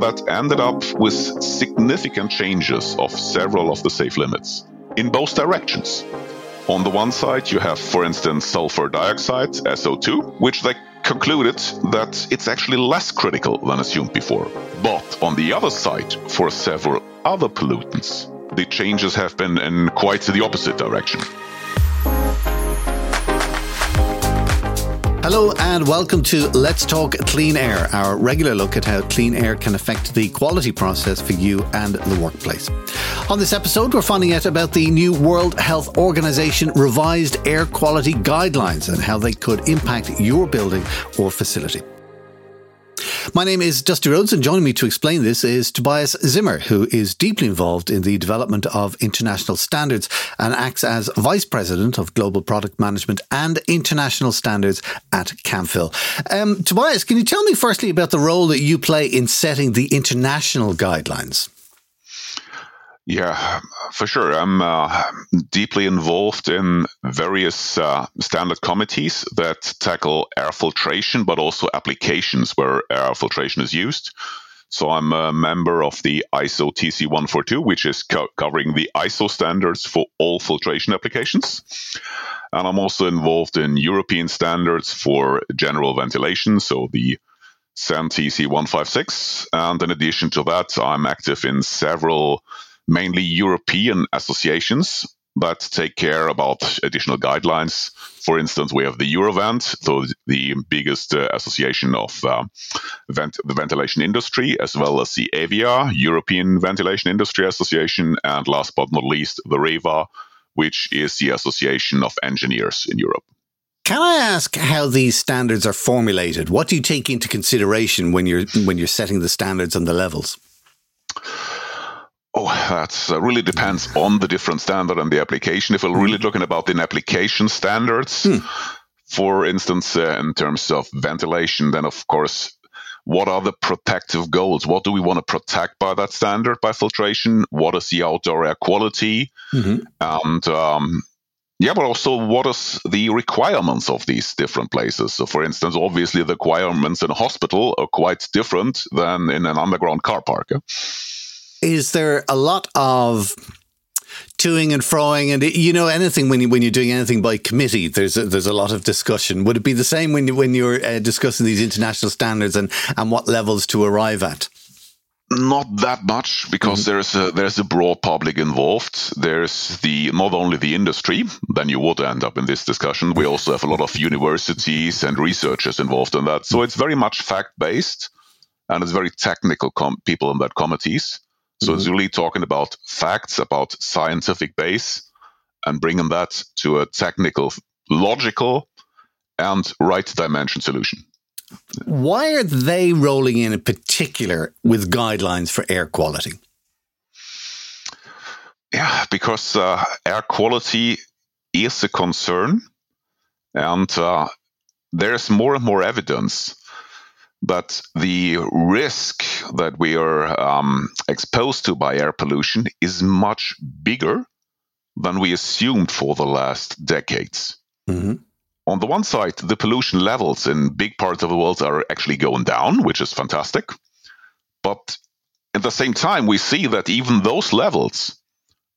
that ended up with significant changes of several of the safe limits in both directions. On the one side, you have, for instance, sulfur dioxide, SO2, which they concluded that it's actually less critical than assumed before. But on the other side, for several other pollutants, the changes have been in quite the opposite direction. Hello and welcome to Let's Talk Clean Air, our regular look at how clean air can affect the quality process for you and the workplace. On this episode, we're finding out about the new World Health Organization revised air quality guidelines and how they could impact your building or facility. My name is Dusty Rhodes, and joining me to explain this is Tobias Zimmer, who is deeply involved in the development of international standards and acts as Vice President of Global Product Management and International Standards at Camfil. Um, Tobias, can you tell me firstly about the role that you play in setting the international guidelines? Yeah, for sure. I'm uh, deeply involved in various uh, standard committees that tackle air filtration, but also applications where air filtration is used. So I'm a member of the ISO TC142, which is co- covering the ISO standards for all filtration applications. And I'm also involved in European standards for general ventilation, so the CEN TC156. And in addition to that, I'm active in several mainly European associations that take care about additional guidelines. For instance, we have the Eurovent, so the biggest uh, association of uh, vent- the ventilation industry, as well as the EVIA, European Ventilation Industry Association, and last but not least, the REHVA, which is the Association of Engineers in Europe. Can I ask how these standards are formulated? What do you take into consideration when you're when you're setting the standards and the levels? Oh, that uh, really depends on the different standard and the application. If we're really hmm. looking about in application standards, hmm. for instance, uh, in terms of ventilation, then of course, what are the protective goals? What do we want to protect by that standard by filtration? What is the outdoor air quality? Mm-hmm. And um, yeah, but also what is the requirements of these different places? So, for instance, obviously the requirements in a hospital are quite different than in an underground car park. Is there a lot of toing and froing and you know anything when you when you're doing anything by committee there's a, there's a lot of discussion. Would it be the same when you when you're uh, discussing these international standards and and what levels to arrive at? Not that much because mm-hmm. there's a there's a broad public involved. There's the not only the industry then you would end up in this discussion. We also have a lot of universities and researchers involved in that. So it's very much fact based and it's very technical com- people in that committees so mm-hmm. it's really talking about facts, about scientific base, and bringing that to a technical, logical, and right dimension solution. Why are they rolling in in particular with guidelines for air quality? Yeah, because uh, air quality is a concern, and uh, there's more and more evidence but the risk that we are um, exposed to by air pollution is much bigger than we assumed for the last decades. Mm-hmm. On the one side, the pollution levels in big parts of the world are actually going down, which is fantastic. But at the same time, we see that even those levels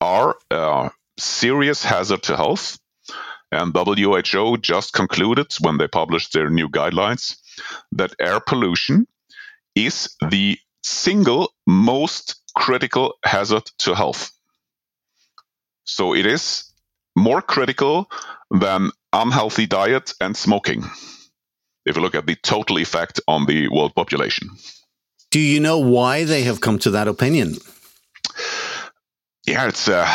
are a serious hazard to health. And WHO just concluded when they published their new guidelines that air pollution is the single most critical hazard to health. So it is more critical than unhealthy diet and smoking if you look at the total effect on the world population. Do you know why they have come to that opinion? Yeah, it's uh,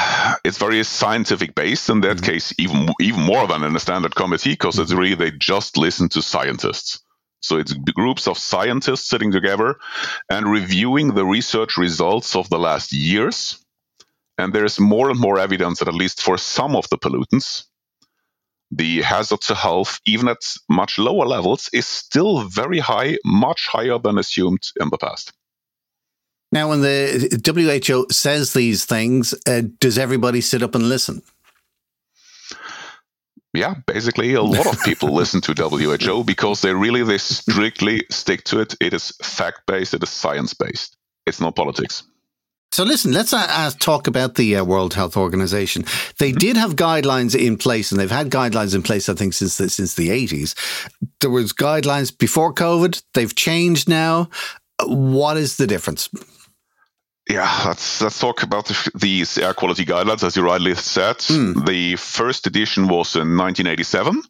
it's very scientific based in that mm-hmm. case, even even more than in a standard committee, because it's mm-hmm. really they just listen to scientists. So it's groups of scientists sitting together and reviewing the research results of the last years. And there's more and more evidence that at least for some of the pollutants, the hazard to health, even at much lower levels, is still very high, much higher than assumed in the past. Now, when the WHO says these things, uh, does everybody sit up and listen? Yeah, basically a lot of people listen to WHO because they really they strictly stick to it. It is fact based. It is science based. It's not politics. So listen, let's uh, uh, talk about the uh, World Health Organization. They mm-hmm. did have guidelines in place, and they've had guidelines in place, I think, since the, since the eighties. There was guidelines before COVID. They've changed now. What is the difference? Yeah, let's let's talk about the, these air quality guidelines. As you rightly said, mm. the first edition was in 1987.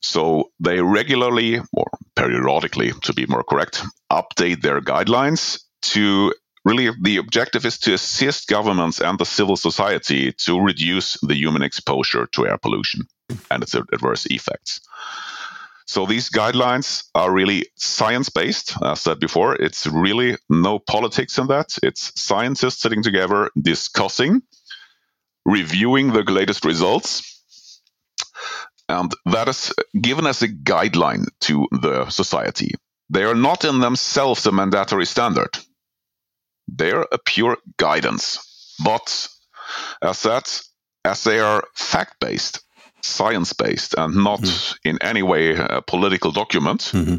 So they regularly, or periodically, to be more correct, update their guidelines to really the objective is to assist governments and the civil society to reduce the human exposure to air pollution and its adverse effects. So these guidelines are really science based. As I said before, it's really no politics in that. It's scientists sitting together discussing, reviewing the latest results. And that is given as a guideline to the society. They are not in themselves a mandatory standard. They're a pure guidance. But as that, as they are fact based, science based, and not mm-hmm. in any way a political document, mm-hmm.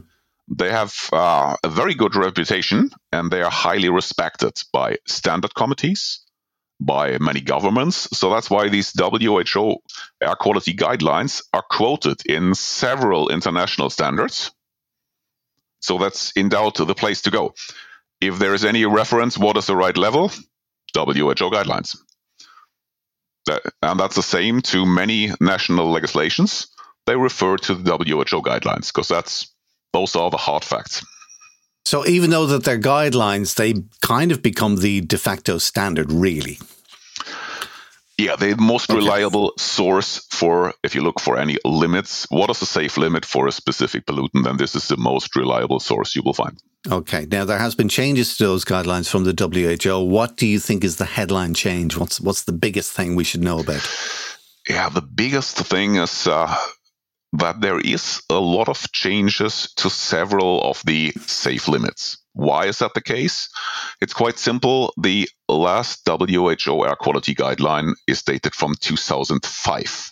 they have uh, a very good reputation and they are highly respected by standard committees, by many governments. So that's why these WHO air quality guidelines are quoted in several international standards. So that's in doubt the place to go. If there is any reference, what is the right level? WHO guidelines. That, and that's the same to many national legislations. They refer to the WHO guidelines because that's those are the hard facts. So even though that they're guidelines, they kind of become the de facto standard, really. Yeah, the most okay. reliable source for if you look for any limits, what is the safe limit for a specific pollutant, then this is the most reliable source you will find. Okay. Now there has been changes to those guidelines from the WHO. What do you think is the headline change? What's what's the biggest thing we should know about? Yeah, the biggest thing is uh, that there is a lot of changes to several of the safe limits. Why is that the case? It's quite simple. The last WHO air quality guideline is dated from 2005.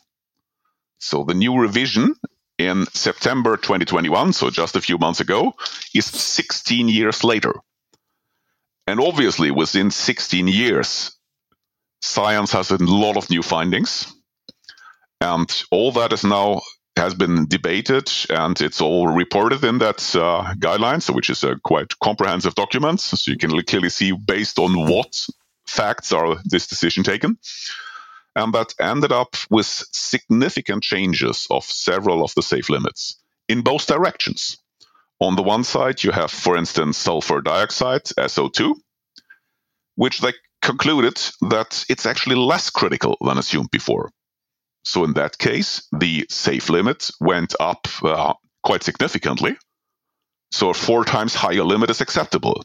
So the new revision in September 2021, so just a few months ago, is 16 years later. And obviously, within 16 years, science has a lot of new findings. And all that is now has been debated and it's all reported in that uh, guidelines, which is a quite comprehensive document. So you can clearly see based on what facts are this decision taken. And that ended up with significant changes of several of the safe limits in both directions. On the one side, you have, for instance, sulfur dioxide, SO2, which they concluded that it's actually less critical than assumed before. So in that case, the safe limit went up uh, quite significantly. So a four times higher limit is acceptable.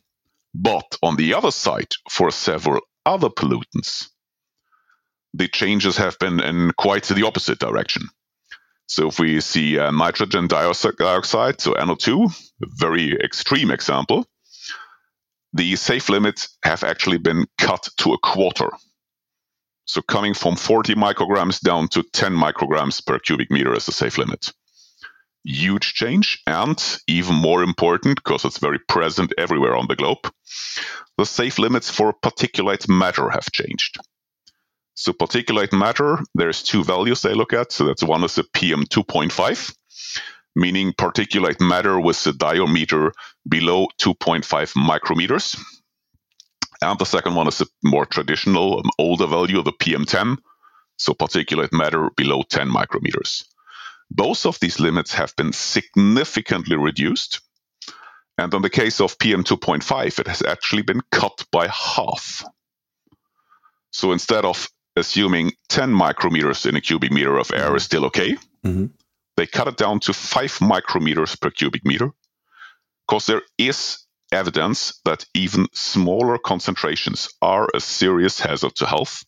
But on the other side, for several other pollutants, the changes have been in quite the opposite direction. So if we see uh, nitrogen dioxide, so NO2, a very extreme example, the safe limits have actually been cut to a quarter. So coming from 40 micrograms down to 10 micrograms per cubic meter as a safe limit. Huge change, and even more important, because it's very present everywhere on the globe, the safe limits for particulate matter have changed. So particulate matter, there's two values they look at. So that's one is the PM2.5, meaning particulate matter with a diameter below 2.5 micrometers. And the second one is a more traditional, um, older value, of the PM10, so particulate matter below 10 micrometers. Both of these limits have been significantly reduced. And in the case of PM2.5, it has actually been cut by half. So instead of assuming 10 micrometers in a cubic meter of air is still okay, mm-hmm. they cut it down to 5 micrometers per cubic meter because there is evidence that even smaller concentrations are a serious hazard to health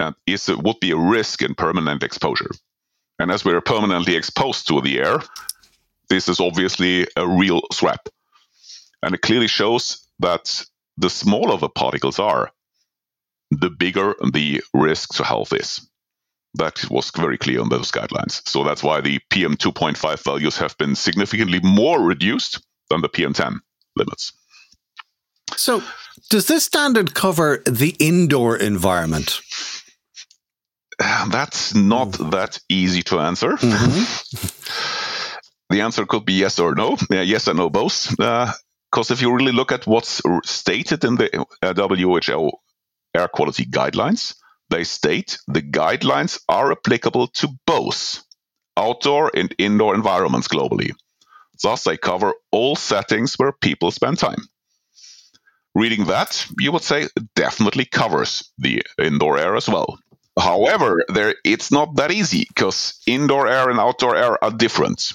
and is it would be a risk in permanent exposure. And as we are permanently exposed to the air, this is obviously a real threat. And it clearly shows that the smaller the particles are, the bigger the risk to health is. That was very clear in those guidelines. So that's why the PM 2.5 values have been significantly more reduced than the PM 10 limits. So, does this standard cover the indoor environment? That's not that easy to answer. Mm-hmm. the answer could be yes or no. Yeah, yes and no both. Because uh, if you really look at what's stated in the uh, WHO air quality guidelines, they state the guidelines are applicable to both outdoor and indoor environments globally. Thus, they cover all settings where people spend time. Reading that, you would say definitely covers the indoor air as well. However, there it's not that easy because indoor air and outdoor air are different.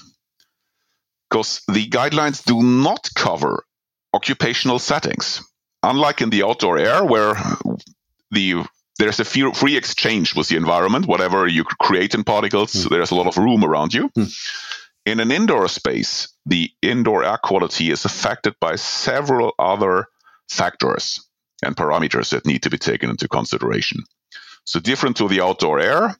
Because the guidelines do not cover occupational settings. Unlike in the outdoor air, where the there's a free exchange with the environment, whatever you create in particles, mm. there's a lot of room around you. Mm. In an indoor space, the indoor air quality is affected by several other factors and parameters that need to be taken into consideration. So, different to the outdoor air,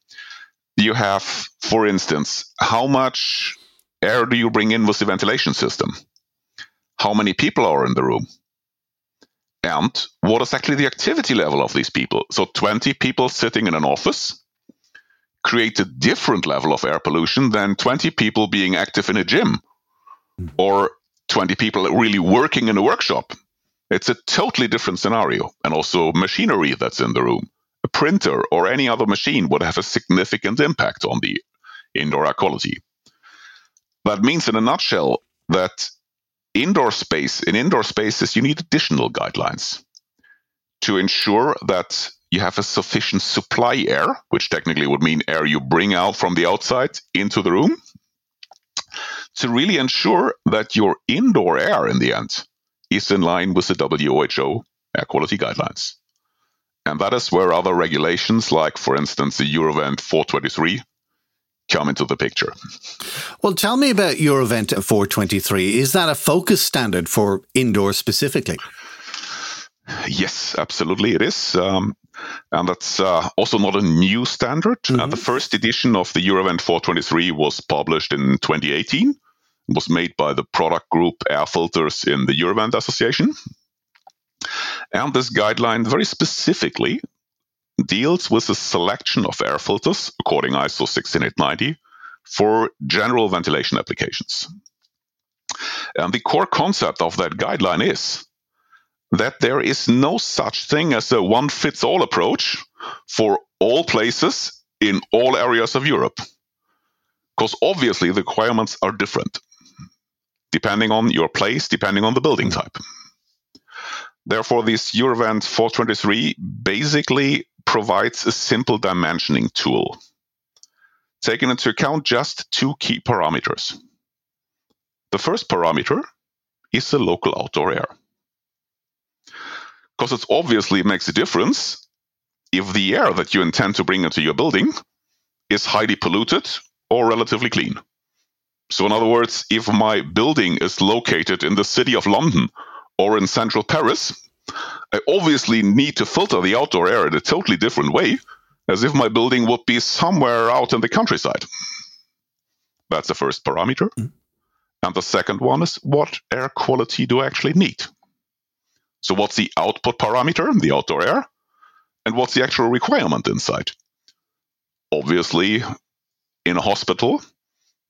you have, for instance, how much air do you bring in with the ventilation system? How many people are in the room? And what is actually the activity level of these people? So, 20 people sitting in an office create a different level of air pollution than 20 people being active in a gym or 20 people really working in a workshop. It's a totally different scenario. And also, machinery that's in the room a printer or any other machine would have a significant impact on the indoor air quality. That means, in a nutshell, that indoor space, in indoor spaces, you need additional guidelines to ensure that you have a sufficient supply air, which technically would mean air you bring out from the outside into the room, to really ensure that your indoor air in the end is in line with the WHO air quality guidelines. And that is where other regulations, like, for instance, the Eurovent 423, come into the picture. Well, tell me about Eurovent 423. Is that a focus standard for indoor specifically? Yes, absolutely, it is. Um, and that's uh, also not a new standard. Uh, mm-hmm. Uh, the first edition of the Eurovent 423 was published in 2018. It was made by the product group Air Filters in the Eurovent Association. And this guideline very specifically deals with the selection of air filters according ISO 16890 for general ventilation applications. And the core concept of that guideline is that there is no such thing as a one fits all approach for all places in all areas of Europe. Because obviously the requirements are different depending on your place, depending on the building type. Therefore, this Eurovent 423 basically provides a simple dimensioning tool, taking into account just two key parameters. The first parameter is the local outdoor air. Because it obviously makes a difference if the air that you intend to bring into your building is highly polluted or relatively clean. So, in other words, if my building is located in the city of London or in central Paris, I obviously need to filter the outdoor air in a totally different way as if my building would be somewhere out in the countryside. That's the first parameter. Mm. And the second one is what air quality do I actually need? So, what's the output parameter, the outdoor air? And what's the actual requirement inside? Obviously, in a hospital,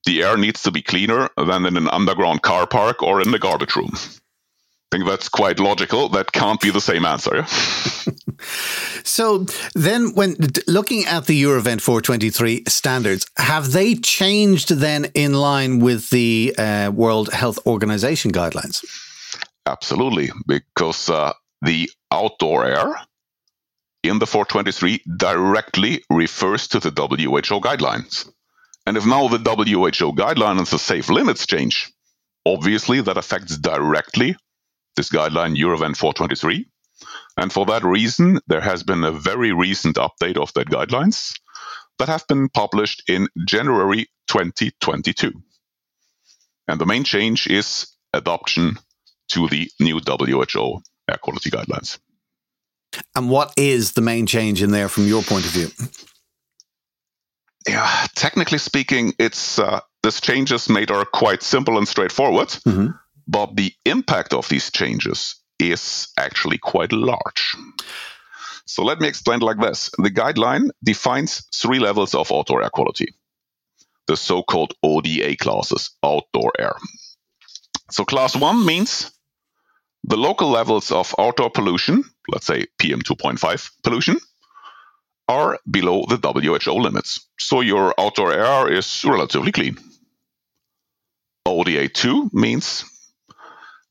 the air needs to be cleaner than in an underground car park or in the garbage room think that's quite logical. That can't be the same answer. so then, when looking at the Eurovent 423 standards, have they changed then in line with the uh, World Health Organization guidelines? Absolutely, because uh, the outdoor air in the 423 directly refers to the WHO guidelines. And if now the WHO guidelines and the safe limits change, obviously that affects directly this guideline Eurovent 423. And for that reason, there has been a very recent update of that guidelines that have been published in January 2022. And the main change is adoption to the new WHO air quality guidelines. And what is the main change in there from your point of view? yeah, technically speaking, it's uh, this changes made are quite simple and straightforward, mm-hmm. But the impact of these changes is actually quite large. So let me explain like this. The guideline defines three levels of outdoor air quality. The so-called ODA classes, outdoor air. So class one means the local levels of outdoor pollution, let's say PM 2.5 pollution, are below the WHO limits. So your outdoor air is relatively clean. ODA2 means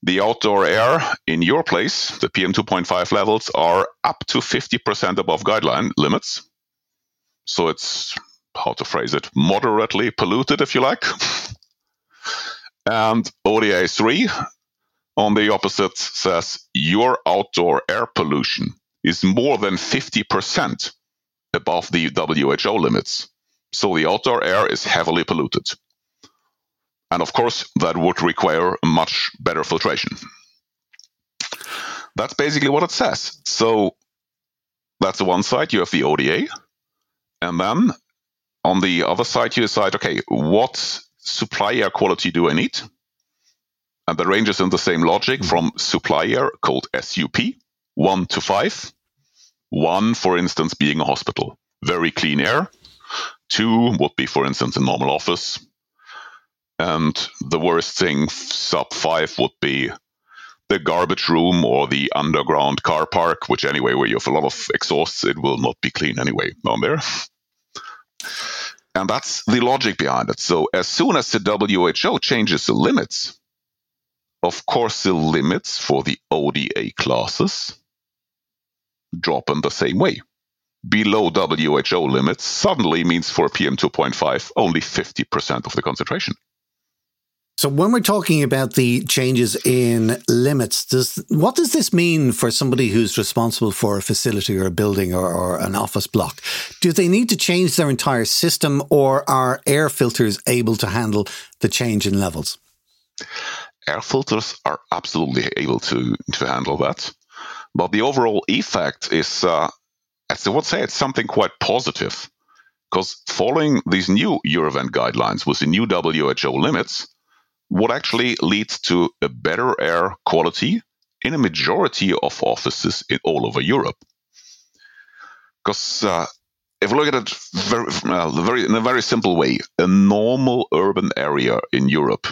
the outdoor air in your place, the PM 2.5 levels are up to 50% above guideline limits. So it's, how to phrase it, moderately polluted, if you like. and ODA3, on the opposite, says your outdoor air pollution is more than 50% above the WHO limits. So the outdoor air is heavily polluted. And of course, that would require much better filtration. That's basically what it says. So that's the one side, you have the ODA. And then on the other side, you decide, okay, what supply air quality do I need? And the range is in the same logic mm-hmm. from supply air called SUP, 1 to 5. 1, for instance, being a hospital, very clean air. 2 would be, for instance, a normal office. And the worst thing, SUP 5, would be the garbage room or the underground car park, which anyway, where you have a lot of exhausts, it will not be clean anyway down there. And that's the logic behind it. So as soon as the WHO changes the limits, of course, the limits for the ODA classes drop in the same way. Below WHO limits suddenly means for PM2.5 only 50% of the concentration. So when we're talking about the changes in limits, does what does this mean for somebody who's responsible for a facility or a building or, or, an office block? Do they need to change their entire system or are air filters able to handle the change in levels? air filters are absolutely able to, to handle that. But the overall effect is, uh, I would say, it's something quite positive. Because following these new Eurovent guidelines with the new WHO limits would actually lead to a better air quality in a majority of offices in all over Europe. Because uh, if we look at it very, uh, very, in a very simple way, a normal urban area in Europe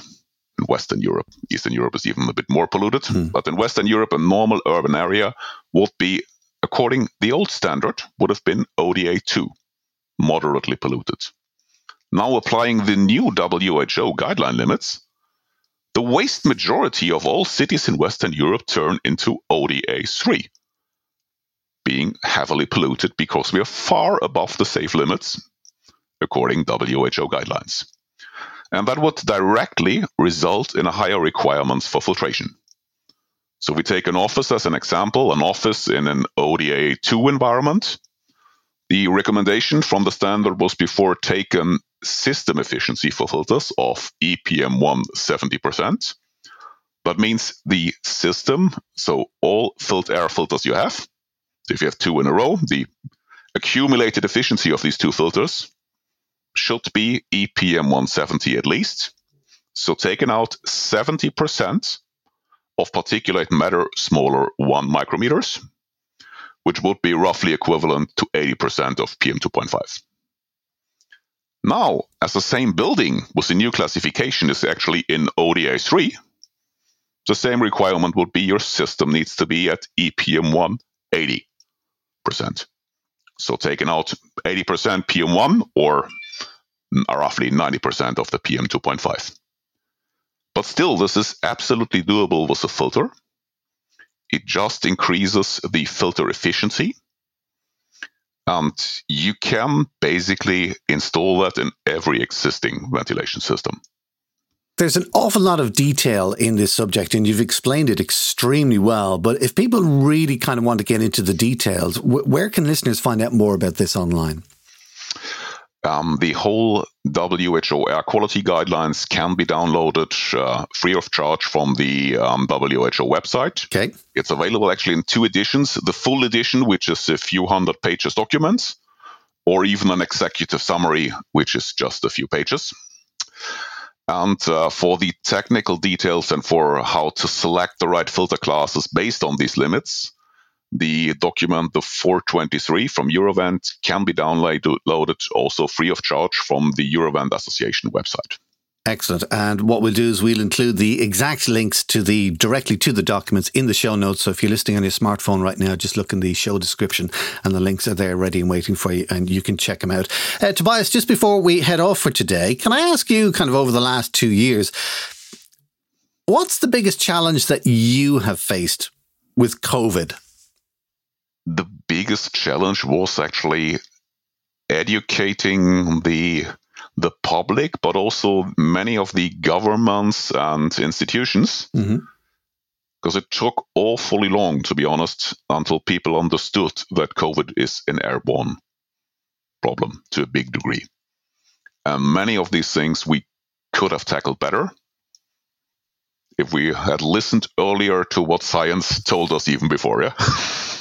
in Western Europe. Eastern Europe is even a bit more polluted, mm. but in Western Europe, a normal urban area would be, according the old standard, would have been ODA 2, moderately polluted. Now applying the new WHO guideline limits, the vast majority of all cities in Western Europe turn into ODA 3, being heavily polluted because we are far above the safe limits, according WHO guidelines and that would directly result in a higher requirements for filtration. So we take an office as an example, an office in an ODA 2 environment. The recommendation from the standard was before taken system efficiency for filters of EPM1 70%. That means the system, so all filter air filters you have, so if you have two in a row, the accumulated efficiency of these two filters should be EPM 170 at least. So taking out 70% of particulate matter smaller 1 micrometers, which would be roughly equivalent to 80% of PM 2.5. Now, as the same building with the new classification is actually in ODA 3, the same requirement would be your system needs to be at EPM 1 80%. So taking out 80% PM1 or mm, roughly 90% of the PM 2.5. But still, this is absolutely doable with a filter. It just increases the filter efficiency. Um, and you can basically install that in every existing ventilation system. There's an awful lot of detail in this subject, and you've explained it extremely well. But if people really kind of want to get into the details, where can listeners find out more about this online? Um, the whole WHO air quality guidelines can be downloaded uh, free of charge from the um, WHO website. Okay. It's available actually in two editions the full edition, which is a few hundred pages documents, or even an executive summary, which is just a few pages. And uh, for the technical details and for how to select the right filter classes based on these limits, the document, the 423 from Eurovent, can be downloaded also free of charge from the Eurovent Association website. Excellent. And what we'll do is we'll include the exact links to the directly to the documents in the show notes. So if you're listening on your smartphone right now, just look in the show description and the links are there ready and waiting for you and you can check them out. Uh, Tobias, just before we head off for today, can I ask you kind of over the last two years, what's the biggest challenge that you have faced with COVID? The biggest challenge was actually educating the the public, but also many of the governments and institutions. Mm-hmm. Because it took awfully long, to be honest, until people understood that COVID is an airborne problem to a big degree. And many of these things we could have tackled better if we had listened earlier to what science told us even before, yeah?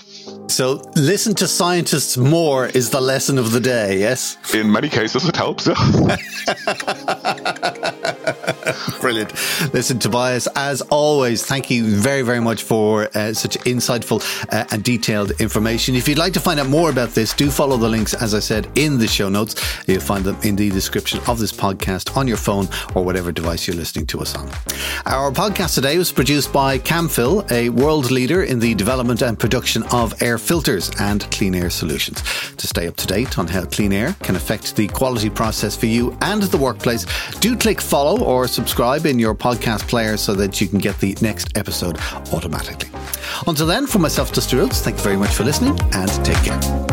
So listen to scientists more is the lesson of the day, yes? In many cases, it helps. Brilliant. Listen, Tobias, as always, thank you very, very much for uh, such insightful uh, and detailed information. If you'd like to find out more about this, do follow the links, as I said, in the show notes. You'll find them in the description of this podcast on your phone or whatever device you're listening to us on. Our podcast today was produced by Camfil, a world leader in the development and production of air filters and clean air solutions. To stay up to date on how clean air can affect the quality process for you and the workplace, do click follow or subscribe in your podcast player so that you can get the next episode automatically. Until then, for myself, Dusty Rhodes, thank you very much for listening and take care.